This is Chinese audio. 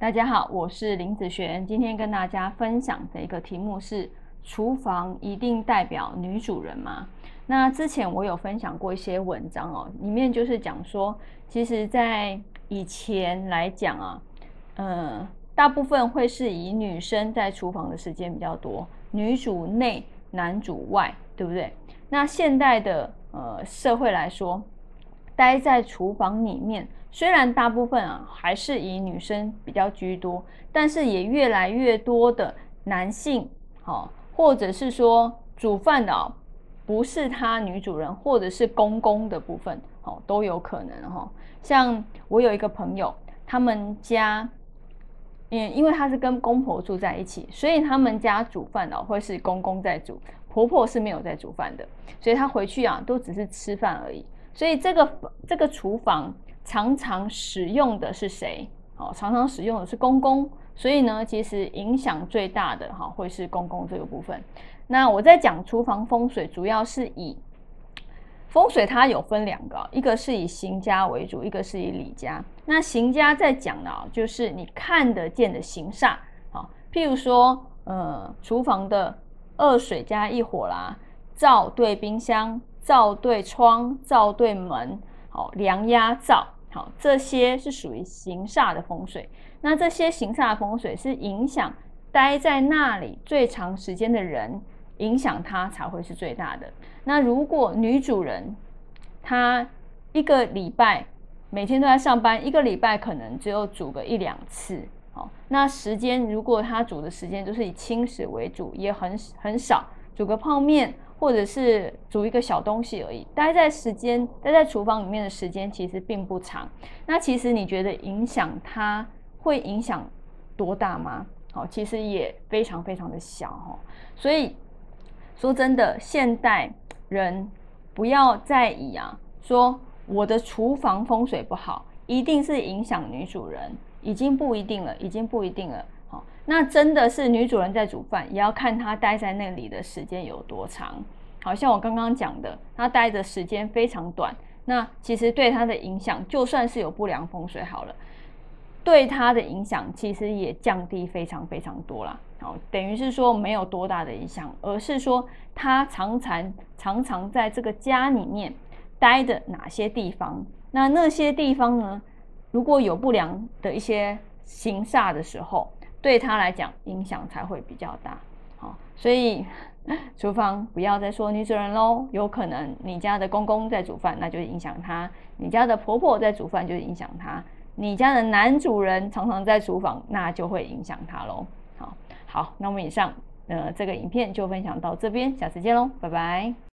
大家好，我是林子璇，今天跟大家分享的一个题目是：厨房一定代表女主人吗？那之前我有分享过一些文章哦，里面就是讲说，其实，在以前来讲啊，呃，大部分会是以女生在厨房的时间比较多，女主内，男主外，对不对？那现代的呃社会来说，待在厨房里面。虽然大部分啊还是以女生比较居多，但是也越来越多的男性，好，或者是说煮饭的不是他女主人，或者是公公的部分，哦，都有可能哈。像我有一个朋友，他们家，嗯，因为他是跟公婆住在一起，所以他们家煮饭哦会是公公在煮，婆婆是没有在煮饭的，所以他回去啊都只是吃饭而已。所以这个这个厨房。常常使用的是谁？哦，常常使用的是公公，所以呢，其实影响最大的哈会是公公这个部分。那我在讲厨房风水，主要是以风水它有分两个，一个是以行家为主，一个是以礼家。那行家在讲的，就是你看得见的行煞啊，譬如说，呃，厨房的二水加一火啦，灶对冰箱，灶对窗，灶对门。哦，梁压灶，好，这些是属于行煞的风水。那这些行煞的风水是影响待在那里最长时间的人，影响他才会是最大的。那如果女主人她一个礼拜每天都在上班，一个礼拜可能只有煮个一两次，好，那时间如果她煮的时间就是以轻食为主，也很很少，煮个泡面。或者是煮一个小东西而已，待在时间待在厨房里面的时间其实并不长。那其实你觉得影响它会影响多大吗？好，其实也非常非常的小哈。所以说真的，现代人不要再以啊说我的厨房风水不好，一定是影响女主人，已经不一定了，已经不一定了。那真的是女主人在煮饭，也要看她待在那里的时间有多长。好像我刚刚讲的，她待的时间非常短，那其实对她的影响，就算是有不良风水好了，对她的影响其实也降低非常非常多啦。好，等于是说没有多大的影响，而是说她常常常常在这个家里面待的哪些地方，那那些地方呢，如果有不良的一些行煞的时候。对他来讲，影响才会比较大。好，所以厨房不要再说女主人喽。有可能你家的公公在煮饭，那就影响他；你家的婆婆在煮饭，就影响他；你家的男主人常常在厨房，那就会影响他喽。好，好，那我们以上呃这个影片就分享到这边，下次见喽，拜拜。